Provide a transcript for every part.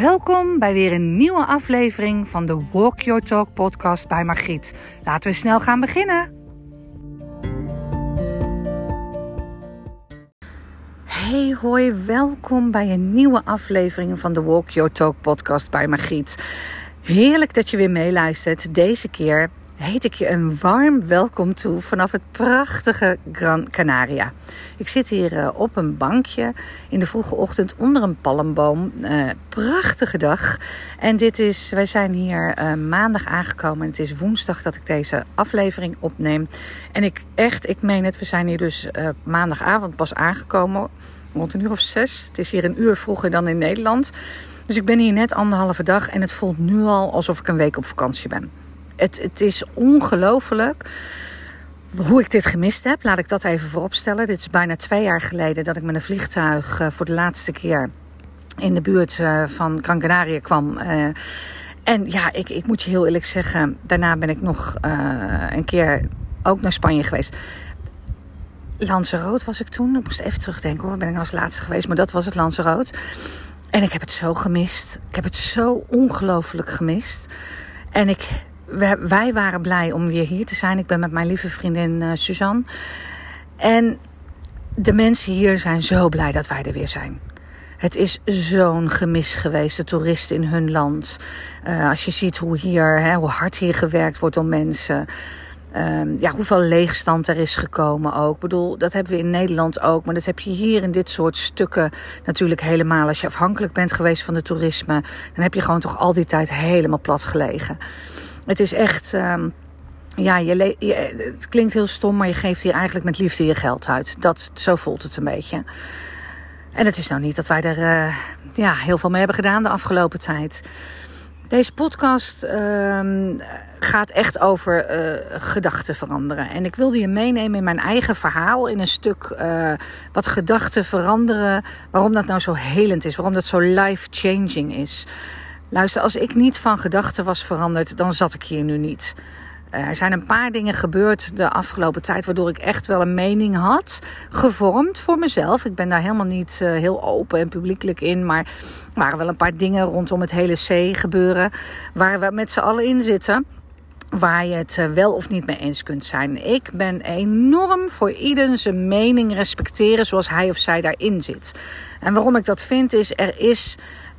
Welkom bij weer een nieuwe aflevering van de Walk Your Talk podcast bij Margriet. Laten we snel gaan beginnen. Hey hoi, welkom bij een nieuwe aflevering van de Walk Your Talk podcast bij Margriet. Heerlijk dat je weer meeluistert. Deze keer heet ik je een warm welkom toe vanaf het prachtige Gran Canaria. Ik zit hier uh, op een bankje in de vroege ochtend onder een palmboom. Uh, prachtige dag. En dit is, wij zijn hier uh, maandag aangekomen. En het is woensdag dat ik deze aflevering opneem. En ik echt, ik meen het, we zijn hier dus maandagavond pas aangekomen. Rond een uur of zes. Het is hier een uur vroeger dan in Nederland. Dus ik ben hier net anderhalve dag en het voelt nu al alsof ik een week op vakantie ben. Het, het is ongelooflijk hoe ik dit gemist heb. Laat ik dat even vooropstellen. Dit is bijna twee jaar geleden dat ik met een vliegtuig uh, voor de laatste keer in de buurt uh, van Gran kwam. Uh, en ja, ik, ik moet je heel eerlijk zeggen, daarna ben ik nog een keer ook naar Spanje geweest. Lanzarote was ik toen. Ik moest even terugdenken hoor, ben ik als laatste geweest. Maar dat was het Lanzarote. En ik heb het zo gemist. Ik heb het zo ongelooflijk gemist. En ik, wij waren blij om weer hier te zijn. Ik ben met mijn lieve vriendin uh, Suzanne. En de mensen hier zijn zo blij dat wij er weer zijn. Het is zo'n gemis geweest, de toeristen in hun land. Uh, als je ziet hoe, hier, hè, hoe hard hier gewerkt wordt door mensen. Um, ja, hoeveel leegstand er is gekomen ook. Ik bedoel, dat hebben we in Nederland ook. Maar dat heb je hier in dit soort stukken natuurlijk helemaal. Als je afhankelijk bent geweest van de toerisme, dan heb je gewoon toch al die tijd helemaal plat gelegen. Het is echt. Um, ja, je, je, het klinkt heel stom, maar je geeft hier eigenlijk met liefde je geld uit. Dat, zo voelt het een beetje. En het is nou niet dat wij er uh, ja, heel veel mee hebben gedaan de afgelopen tijd. Deze podcast uh, gaat echt over uh, gedachten veranderen. En ik wilde je meenemen in mijn eigen verhaal. In een stuk uh, wat gedachten veranderen. Waarom dat nou zo helend is. Waarom dat zo life-changing is. Luister, als ik niet van gedachten was veranderd, dan zat ik hier nu niet. Eh, er zijn een paar dingen gebeurd de afgelopen tijd waardoor ik echt wel een mening had gevormd voor mezelf. Ik ben daar helemaal niet uh, heel open en publiekelijk in, maar er waren wel een paar dingen rondom het hele C gebeuren waar we met z'n allen in zitten. Waar je het eh, wel of niet mee eens kunt zijn. Ik ben enorm voor ieder zijn mening respecteren zoals hij of zij daarin zit. En waarom ik dat vind is, er is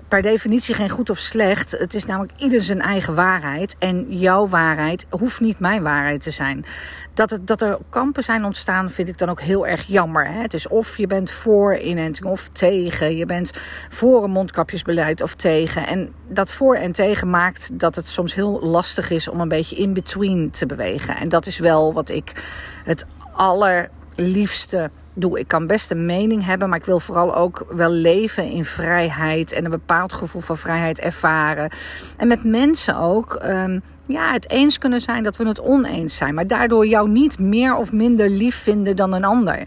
per definitie geen goed of slecht. Het is namelijk ieder zijn eigen waarheid. En jouw waarheid hoeft niet mijn waarheid te zijn. Dat, het, dat er kampen zijn ontstaan, vind ik dan ook heel erg jammer. Hè? Het is of je bent voor inenting of tegen. Je bent voor een mondkapjesbeleid of tegen. En dat voor en tegen maakt dat het soms heel lastig is om een beetje in between te bewegen. En dat is wel wat ik het allerliefste doe. Ik kan best een mening hebben, maar ik wil vooral ook wel leven in vrijheid en een bepaald gevoel van vrijheid ervaren. En met mensen ook. Um, ja, het eens kunnen zijn dat we het oneens zijn, maar daardoor jou niet meer of minder lief vinden dan een ander.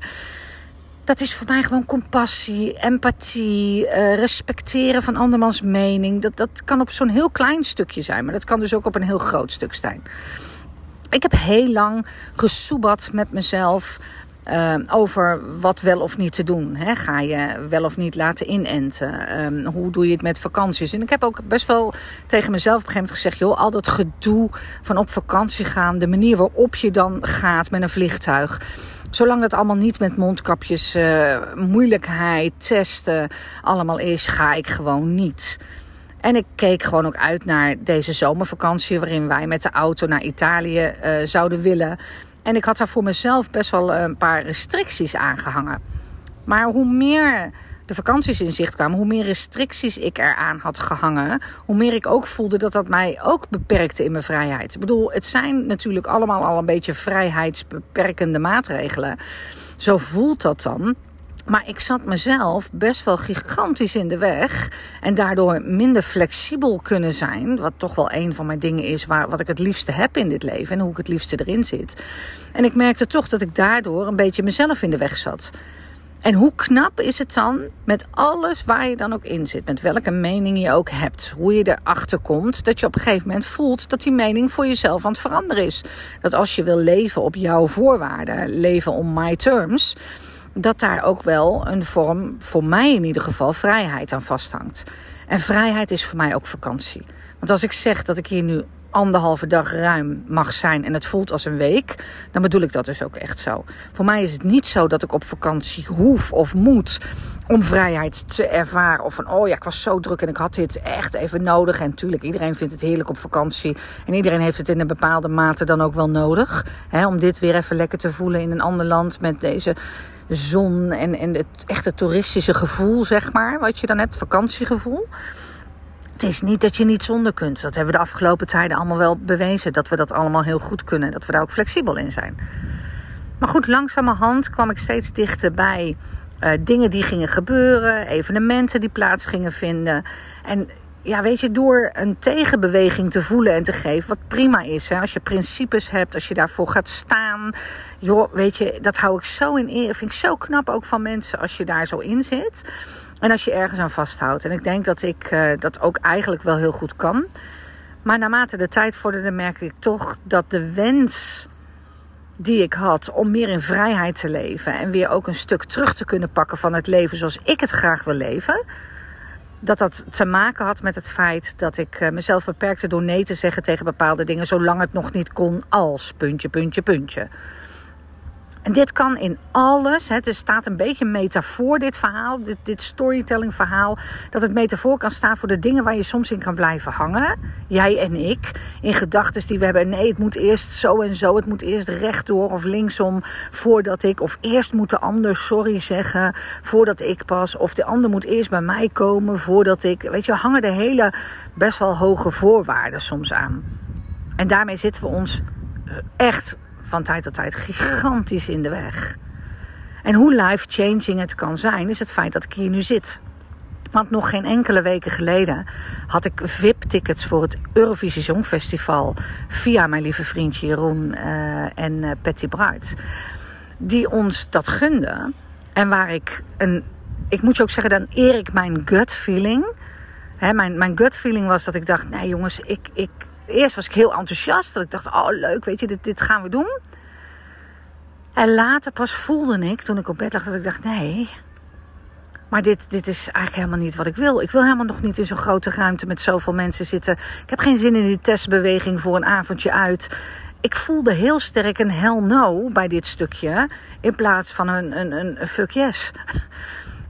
Dat is voor mij gewoon compassie, empathie, uh, respecteren van andermans mening. Dat, dat kan op zo'n heel klein stukje zijn, maar dat kan dus ook op een heel groot stuk zijn. Ik heb heel lang gesoebat met mezelf uh, over wat wel of niet te doen. Hè? Ga je wel of niet laten inenten? Um, hoe doe je het met vakanties? En ik heb ook best wel tegen mezelf op een gegeven moment gezegd: joh, al dat gedoe van op vakantie gaan, de manier waarop je dan gaat met een vliegtuig. Zolang dat allemaal niet met mondkapjes, uh, moeilijkheid, testen allemaal is, ga ik gewoon niet. En ik keek gewoon ook uit naar deze zomervakantie, waarin wij met de auto naar Italië uh, zouden willen. En ik had daar voor mezelf best wel een paar restricties aangehangen. Maar hoe meer de vakanties in zicht kwamen, hoe meer restricties ik eraan had gehangen, hoe meer ik ook voelde dat dat mij ook beperkte in mijn vrijheid. Ik bedoel, het zijn natuurlijk allemaal al een beetje vrijheidsbeperkende maatregelen. Zo voelt dat dan. Maar ik zat mezelf best wel gigantisch in de weg. En daardoor minder flexibel kunnen zijn. Wat toch wel een van mijn dingen is waar, wat ik het liefste heb in dit leven. En hoe ik het liefste erin zit. En ik merkte toch dat ik daardoor een beetje mezelf in de weg zat. En hoe knap is het dan met alles waar je dan ook in zit, met welke mening je ook hebt, hoe je erachter komt, dat je op een gegeven moment voelt dat die mening voor jezelf aan het veranderen is. Dat als je wil leven op jouw voorwaarden, leven on my terms, dat daar ook wel een vorm, voor mij in ieder geval, vrijheid aan vasthangt. En vrijheid is voor mij ook vakantie. Want als ik zeg dat ik hier nu anderhalve dag ruim mag zijn en het voelt als een week, dan bedoel ik dat dus ook echt zo. Voor mij is het niet zo dat ik op vakantie hoef of moet om vrijheid te ervaren. Of van, oh ja, ik was zo druk en ik had dit echt even nodig. En natuurlijk, iedereen vindt het heerlijk op vakantie. En iedereen heeft het in een bepaalde mate dan ook wel nodig. Hè, om dit weer even lekker te voelen in een ander land met deze zon en, en het echte toeristische gevoel, zeg maar. Wat je dan hebt, vakantiegevoel. Het is niet dat je niet zonder kunt. Dat hebben we de afgelopen tijden allemaal wel bewezen. Dat we dat allemaal heel goed kunnen. Dat we daar ook flexibel in zijn. Maar goed, langzamerhand kwam ik steeds dichter bij uh, dingen die gingen gebeuren. Evenementen die plaats gingen vinden. En ja, weet je, door een tegenbeweging te voelen en te geven, wat prima is. Hè? Als je principes hebt, als je daarvoor gaat staan. Joh, weet je, dat hou ik zo in eer. Vind ik zo knap ook van mensen als je daar zo in zit. En als je ergens aan vasthoudt. En ik denk dat ik uh, dat ook eigenlijk wel heel goed kan. Maar naarmate de tijd vorderde, merk ik toch dat de wens die ik had om meer in vrijheid te leven. En weer ook een stuk terug te kunnen pakken van het leven zoals ik het graag wil leven. Dat dat te maken had met het feit dat ik uh, mezelf beperkte door nee te zeggen tegen bepaalde dingen. Zolang het nog niet kon als puntje, puntje, puntje. En dit kan in alles. Hè, er staat een beetje metafoor, dit verhaal, dit, dit storytelling verhaal. Dat het metafoor kan staan voor de dingen waar je soms in kan blijven hangen. Jij en ik. In gedachten die we hebben. Nee, het moet eerst zo en zo. Het moet eerst rechtdoor of linksom voordat ik. Of eerst moet de ander sorry zeggen voordat ik pas. Of de ander moet eerst bij mij komen voordat ik. Weet je, hangen de hele best wel hoge voorwaarden soms aan. En daarmee zitten we ons echt van tijd tot tijd gigantisch in de weg. En hoe life-changing het kan zijn, is het feit dat ik hier nu zit. Want nog geen enkele weken geleden had ik VIP-tickets voor het Eurovisie Songfestival via mijn lieve vriendje Jeroen uh, en uh, Patty Bruid. Die ons dat gunden. En waar ik een. Ik moet je ook zeggen, dan eer ik mijn gut feeling. Hè, mijn, mijn gut feeling was dat ik dacht: nee jongens, ik, ik, eerst was ik heel enthousiast. Dat ik dacht, oh leuk, weet je, dit, dit gaan we doen. En later pas voelde ik, toen ik op bed lag, dat ik dacht, nee. Maar dit, dit is eigenlijk helemaal niet wat ik wil. Ik wil helemaal nog niet in zo'n grote ruimte met zoveel mensen zitten. Ik heb geen zin in die testbeweging voor een avondje uit. Ik voelde heel sterk een hell no bij dit stukje. In plaats van een, een, een fuck yes.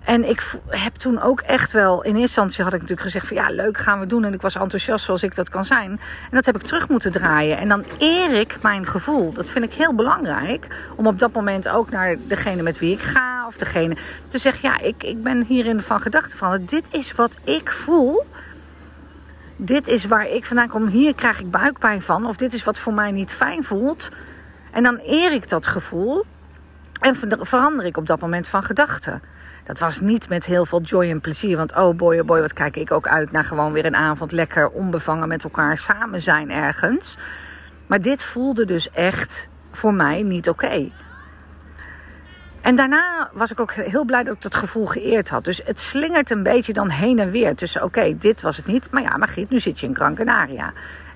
En ik heb toen ook echt wel, in eerste instantie had ik natuurlijk gezegd van ja, leuk gaan we doen. En ik was enthousiast zoals ik dat kan zijn. En dat heb ik terug moeten draaien. En dan eer ik mijn gevoel. Dat vind ik heel belangrijk. Om op dat moment ook naar degene met wie ik ga. Of degene te zeggen, ja, ik, ik ben hierin van gedachten van. Dit is wat ik voel. Dit is waar ik vandaan kom. Hier krijg ik buikpijn van. Of dit is wat voor mij niet fijn voelt. En dan eer ik dat gevoel. En verander ik op dat moment van gedachten. Dat was niet met heel veel joy en plezier. Want oh boy, oh boy, wat kijk ik ook uit naar gewoon weer een avond lekker onbevangen met elkaar samen zijn ergens. Maar dit voelde dus echt voor mij niet oké. En daarna was ik ook heel blij dat ik dat gevoel geëerd had. Dus het slingert een beetje dan heen en weer tussen... oké, dit was het niet, maar ja, maar Giet, nu zit je in Gran.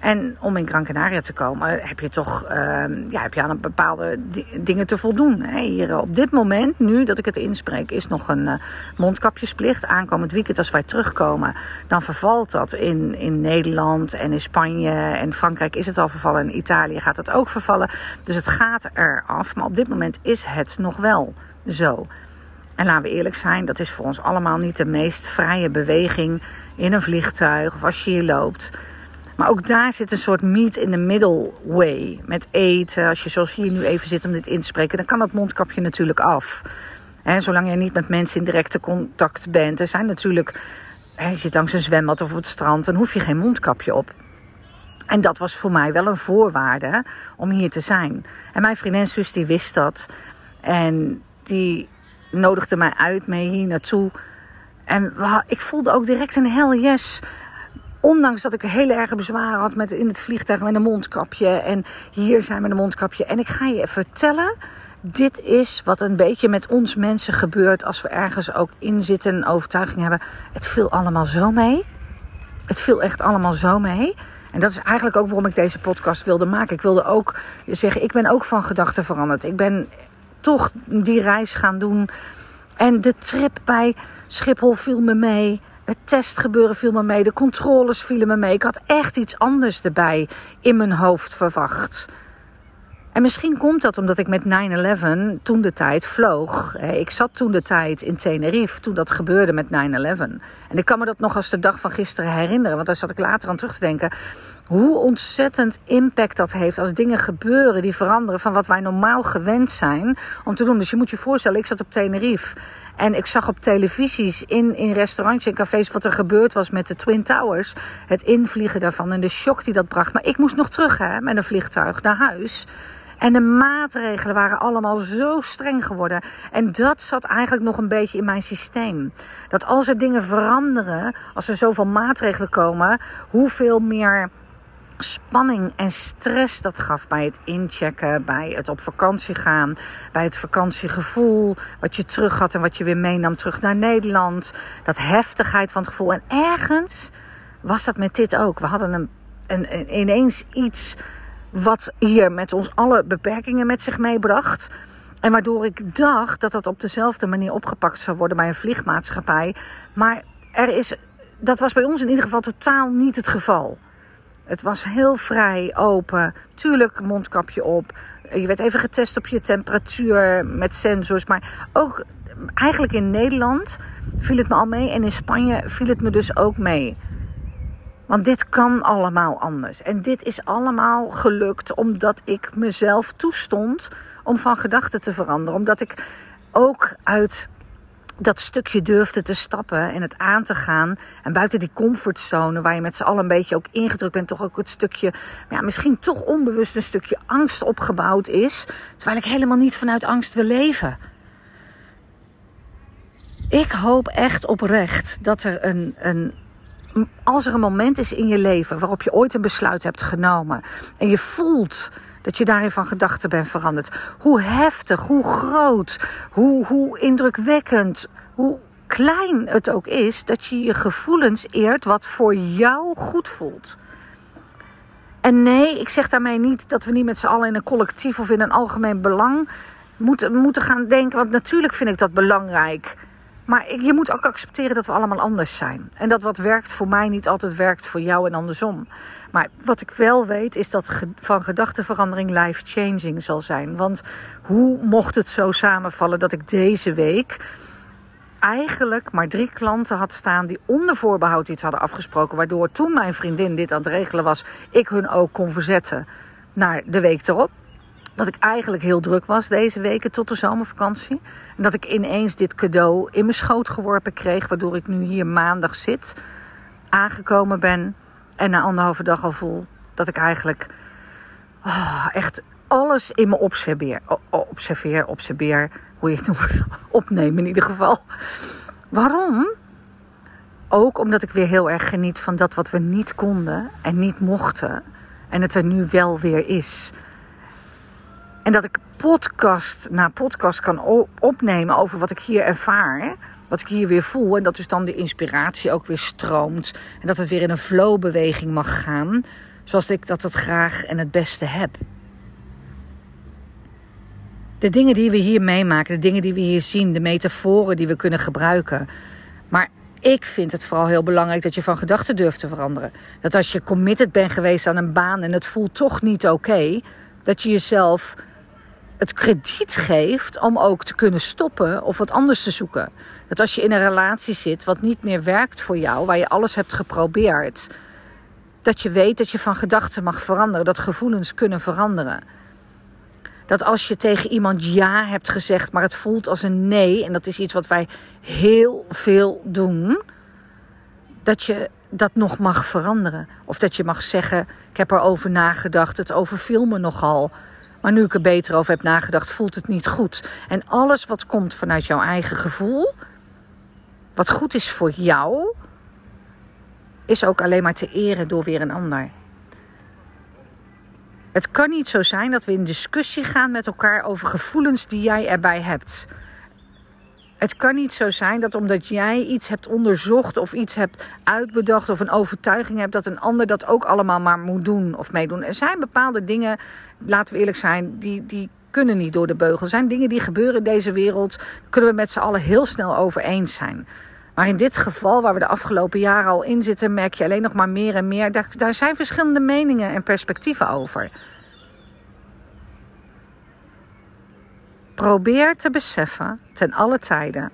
En om in Gran Canaria te komen heb je toch uh, ja, heb je aan bepaalde dingen te voldoen. Hè? Hier eh, op dit moment, nu dat ik het inspreek, is nog een uh, mondkapjesplicht. Aankomend weekend als wij terugkomen, dan vervalt dat in, in Nederland en in Spanje en Frankrijk is het al vervallen. In Italië gaat het ook vervallen. Dus het gaat eraf. Maar op dit moment is het nog wel zo. En laten we eerlijk zijn, dat is voor ons allemaal niet de meest vrije beweging in een vliegtuig of als je hier loopt. Maar ook daar zit een soort meet in the middle way. Met eten. Als je zoals hier nu even zit om dit in te spreken, dan kan dat mondkapje natuurlijk af. En zolang je niet met mensen in directe contact bent. Er zijn natuurlijk. je zit langs een zwembad of op het strand, dan hoef je geen mondkapje op. En dat was voor mij wel een voorwaarde om hier te zijn. En mijn vriendin zus die wist dat. En die nodigde mij uit mee hier naartoe. En ik voelde ook direct een hell yes Ondanks dat ik hele erge bezwaren had met in het vliegtuig met een mondkapje. En hier zijn met een mondkapje. En ik ga je vertellen. Dit is wat een beetje met ons mensen gebeurt als we ergens ook in zitten en overtuiging hebben. Het viel allemaal zo mee. Het viel echt allemaal zo mee. En dat is eigenlijk ook waarom ik deze podcast wilde maken. Ik wilde ook zeggen, ik ben ook van gedachten veranderd. Ik ben toch die reis gaan doen. En de trip bij Schiphol viel me mee. Het testgebeuren viel me mee, de controles vielen me mee. Ik had echt iets anders erbij in mijn hoofd verwacht. En misschien komt dat omdat ik met 9-11 toen de tijd vloog. Ik zat toen de tijd in Tenerife toen dat gebeurde met 9-11. En ik kan me dat nog als de dag van gisteren herinneren. Want daar zat ik later aan terug te denken. Hoe ontzettend impact dat heeft als dingen gebeuren die veranderen van wat wij normaal gewend zijn om te doen. Dus je moet je voorstellen, ik zat op Tenerife. En ik zag op televisies, in, in restaurants en cafés, wat er gebeurd was met de Twin Towers. Het invliegen daarvan en de shock die dat bracht. Maar ik moest nog terug hè, met een vliegtuig naar huis. En de maatregelen waren allemaal zo streng geworden. En dat zat eigenlijk nog een beetje in mijn systeem. Dat als er dingen veranderen, als er zoveel maatregelen komen, hoeveel meer spanning en stress dat gaf bij het inchecken, bij het op vakantie gaan, bij het vakantiegevoel, wat je terug had en wat je weer meenam terug naar Nederland. Dat heftigheid van het gevoel. En ergens was dat met dit ook. We hadden een, een, ineens iets wat hier met ons alle beperkingen met zich meebracht. En waardoor ik dacht dat dat op dezelfde manier opgepakt zou worden bij een vliegmaatschappij. Maar er is, dat was bij ons in ieder geval totaal niet het geval. Het was heel vrij, open. Tuurlijk, mondkapje op. Je werd even getest op je temperatuur met sensors. Maar ook eigenlijk in Nederland viel het me al mee. En in Spanje viel het me dus ook mee. Want dit kan allemaal anders. En dit is allemaal gelukt omdat ik mezelf toestond om van gedachten te veranderen. Omdat ik ook uit dat stukje durfde te stappen en het aan te gaan. En buiten die comfortzone waar je met z'n allen een beetje ook ingedrukt bent, toch ook het stukje, ja, misschien toch onbewust een stukje angst opgebouwd is. Terwijl ik helemaal niet vanuit angst wil leven. Ik hoop echt oprecht dat er een, een als er een moment is in je leven waarop je ooit een besluit hebt genomen en je voelt dat je daarin van gedachten bent veranderd, hoe heftig, hoe groot, hoe, hoe indrukwekkend, hoe klein het ook is, dat je je gevoelens eert wat voor jou goed voelt. En nee, ik zeg daarmee niet dat we niet met z'n allen in een collectief of in een algemeen belang moeten, moeten gaan denken. Want natuurlijk vind ik dat belangrijk. Maar je moet ook accepteren dat we allemaal anders zijn. En dat wat werkt voor mij niet altijd werkt voor jou en andersom. Maar wat ik wel weet is dat van gedachtenverandering life-changing zal zijn. Want hoe mocht het zo samenvallen dat ik deze week eigenlijk maar drie klanten had staan die onder voorbehoud iets hadden afgesproken. Waardoor toen mijn vriendin dit aan het regelen was, ik hun ook kon verzetten naar de week erop dat ik eigenlijk heel druk was deze weken tot de zomervakantie. En dat ik ineens dit cadeau in mijn schoot geworpen kreeg, waardoor ik nu hier maandag zit, aangekomen ben en na anderhalve dag al voel dat ik eigenlijk oh, echt alles in me observeer. observeer, observeer, hoe je het noemt, opnemen in ieder geval. Waarom? Ook omdat ik weer heel erg geniet van dat wat we niet konden en niet mochten. En het er nu wel weer is. En dat ik podcast na podcast kan opnemen over wat ik hier ervaar. Wat ik hier weer voel. En dat dus dan de inspiratie ook weer stroomt. En dat het weer in een flowbeweging mag gaan. Zoals ik dat het graag en het beste heb. De dingen die we hier meemaken, de dingen die we hier zien, de metaforen die we kunnen gebruiken. Maar ik vind het vooral heel belangrijk dat je van gedachten durft te veranderen. Dat als je committed bent geweest aan een baan en het voelt toch niet oké, dat je jezelf het krediet geeft om ook te kunnen stoppen of wat anders te zoeken. Dat als je in een relatie zit wat niet meer werkt voor jou, waar je alles hebt geprobeerd, dat je weet dat je van gedachten mag veranderen, dat gevoelens kunnen veranderen. Dat als je tegen iemand ja hebt gezegd, maar het voelt als een nee, en dat is iets wat wij heel veel doen, dat je dat nog mag veranderen. Of dat je mag zeggen: Ik heb erover nagedacht, het overviel me nogal. Maar nu ik er beter over heb nagedacht, voelt het niet goed. En alles wat komt vanuit jouw eigen gevoel, wat goed is voor jou, is ook alleen maar te eren door weer een ander. Het kan niet zo zijn dat we in discussie gaan met elkaar over gevoelens die jij erbij hebt. Het kan niet zo zijn dat omdat jij iets hebt onderzocht of iets hebt uitbedacht of een overtuiging hebt, dat een ander dat ook allemaal maar moet doen of meedoen. Er zijn bepaalde dingen, laten we eerlijk zijn, die, die kunnen niet door de beugel. Er zijn dingen die gebeuren in deze wereld, kunnen we met z'n allen heel snel over eens zijn. Maar in dit geval, waar we de afgelopen jaren al in zitten, merk je alleen nog maar meer en meer. Daar, daar zijn verschillende meningen en perspectieven over. Probeer te beseffen, ten alle tijden,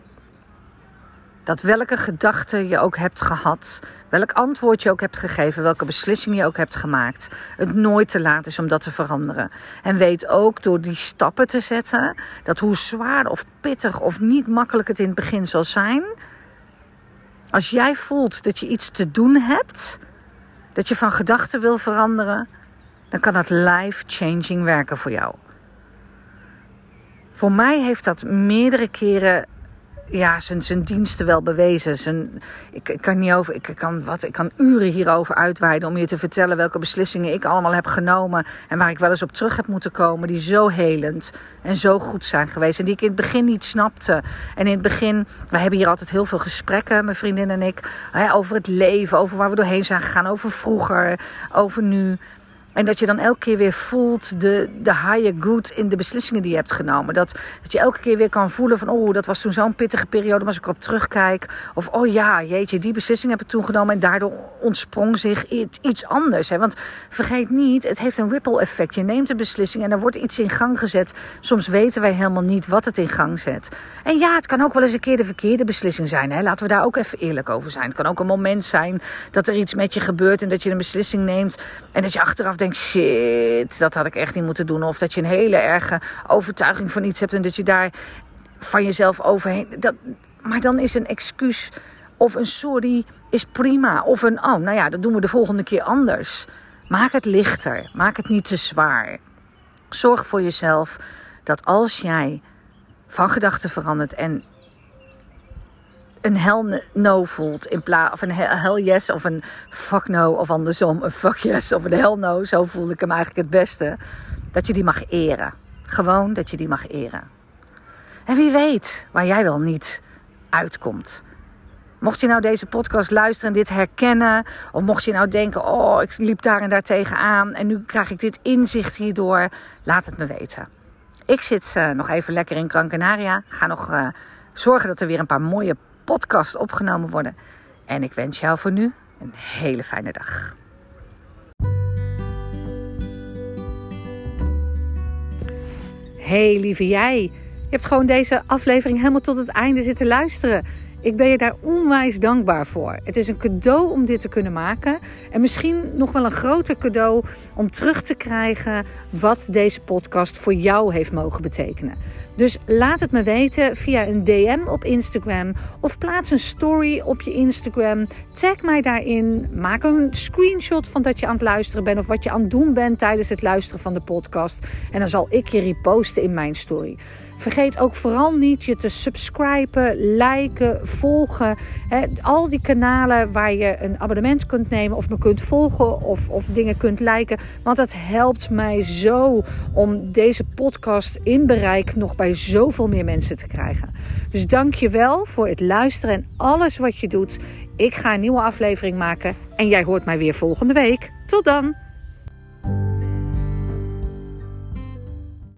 dat welke gedachte je ook hebt gehad, welk antwoord je ook hebt gegeven, welke beslissing je ook hebt gemaakt, het nooit te laat is om dat te veranderen. En weet ook door die stappen te zetten, dat hoe zwaar of pittig of niet makkelijk het in het begin zal zijn, als jij voelt dat je iets te doen hebt, dat je van gedachten wil veranderen, dan kan dat life-changing werken voor jou. Voor mij heeft dat meerdere keren ja, zijn, zijn diensten wel bewezen. Zijn, ik, kan niet over, ik, kan wat, ik kan uren hierover uitweiden om je te vertellen welke beslissingen ik allemaal heb genomen. En waar ik wel eens op terug heb moeten komen. Die zo helend en zo goed zijn geweest. En die ik in het begin niet snapte. En in het begin, we hebben hier altijd heel veel gesprekken, mijn vriendin en ik. Over het leven, over waar we doorheen zijn gegaan. Over vroeger, over nu. En dat je dan elke keer weer voelt de, de higher good in de beslissingen die je hebt genomen. Dat, dat je elke keer weer kan voelen van, oh, dat was toen zo'n pittige periode. Maar als ik erop terugkijk, of oh ja, jeetje, die beslissing heb ik toen genomen. En daardoor ontsprong zich iets anders. Hè? Want vergeet niet, het heeft een ripple effect. Je neemt een beslissing en er wordt iets in gang gezet. Soms weten wij helemaal niet wat het in gang zet. En ja, het kan ook wel eens een keer de verkeerde beslissing zijn. Hè? Laten we daar ook even eerlijk over zijn. Het kan ook een moment zijn dat er iets met je gebeurt en dat je een beslissing neemt. En dat je achteraf denk shit, dat had ik echt niet moeten doen. Of dat je een hele erge overtuiging van iets hebt en dat je daar van jezelf overheen. Dat, maar dan is een excuus of een sorry is prima. Of een, oh, nou ja, dat doen we de volgende keer anders. Maak het lichter. Maak het niet te zwaar. Zorg voor jezelf dat als jij van gedachten verandert en een hell no voelt in plaats of een hell yes of een fuck no of andersom een fuck yes of een hell no, zo voelde ik hem eigenlijk het beste. Dat je die mag eren. Gewoon dat je die mag eren. En wie weet waar jij wel niet uitkomt. Mocht je nou deze podcast luisteren en dit herkennen, of mocht je nou denken: Oh, ik liep daar en daar tegenaan en nu krijg ik dit inzicht hierdoor, laat het me weten. Ik zit uh, nog even lekker in Gran. Ga nog uh, zorgen dat er weer een paar mooie podcast opgenomen worden. En ik wens jou voor nu een hele fijne dag. Hey lieve jij, je hebt gewoon deze aflevering helemaal tot het einde zitten luisteren. Ik ben je daar onwijs dankbaar voor. Het is een cadeau om dit te kunnen maken. En misschien nog wel een groter cadeau om terug te krijgen wat deze podcast voor jou heeft mogen betekenen. Dus laat het me weten via een DM op Instagram of plaats een story op je Instagram. Tag mij daarin. Maak een screenshot van dat je aan het luisteren bent of wat je aan het doen bent tijdens het luisteren van de podcast. En dan zal ik je reposten in mijn story. Vergeet ook vooral niet je te subscriben, liken, volgen. al die kanalen waar je een abonnement kunt nemen of me kunt volgen of, of dingen kunt liken. Want dat helpt mij zo om deze podcast in bereik nog bij zoveel meer mensen te krijgen. Dus dank je wel voor het luisteren en alles wat je doet. Ik ga een nieuwe aflevering maken en jij hoort mij weer volgende week. Tot dan!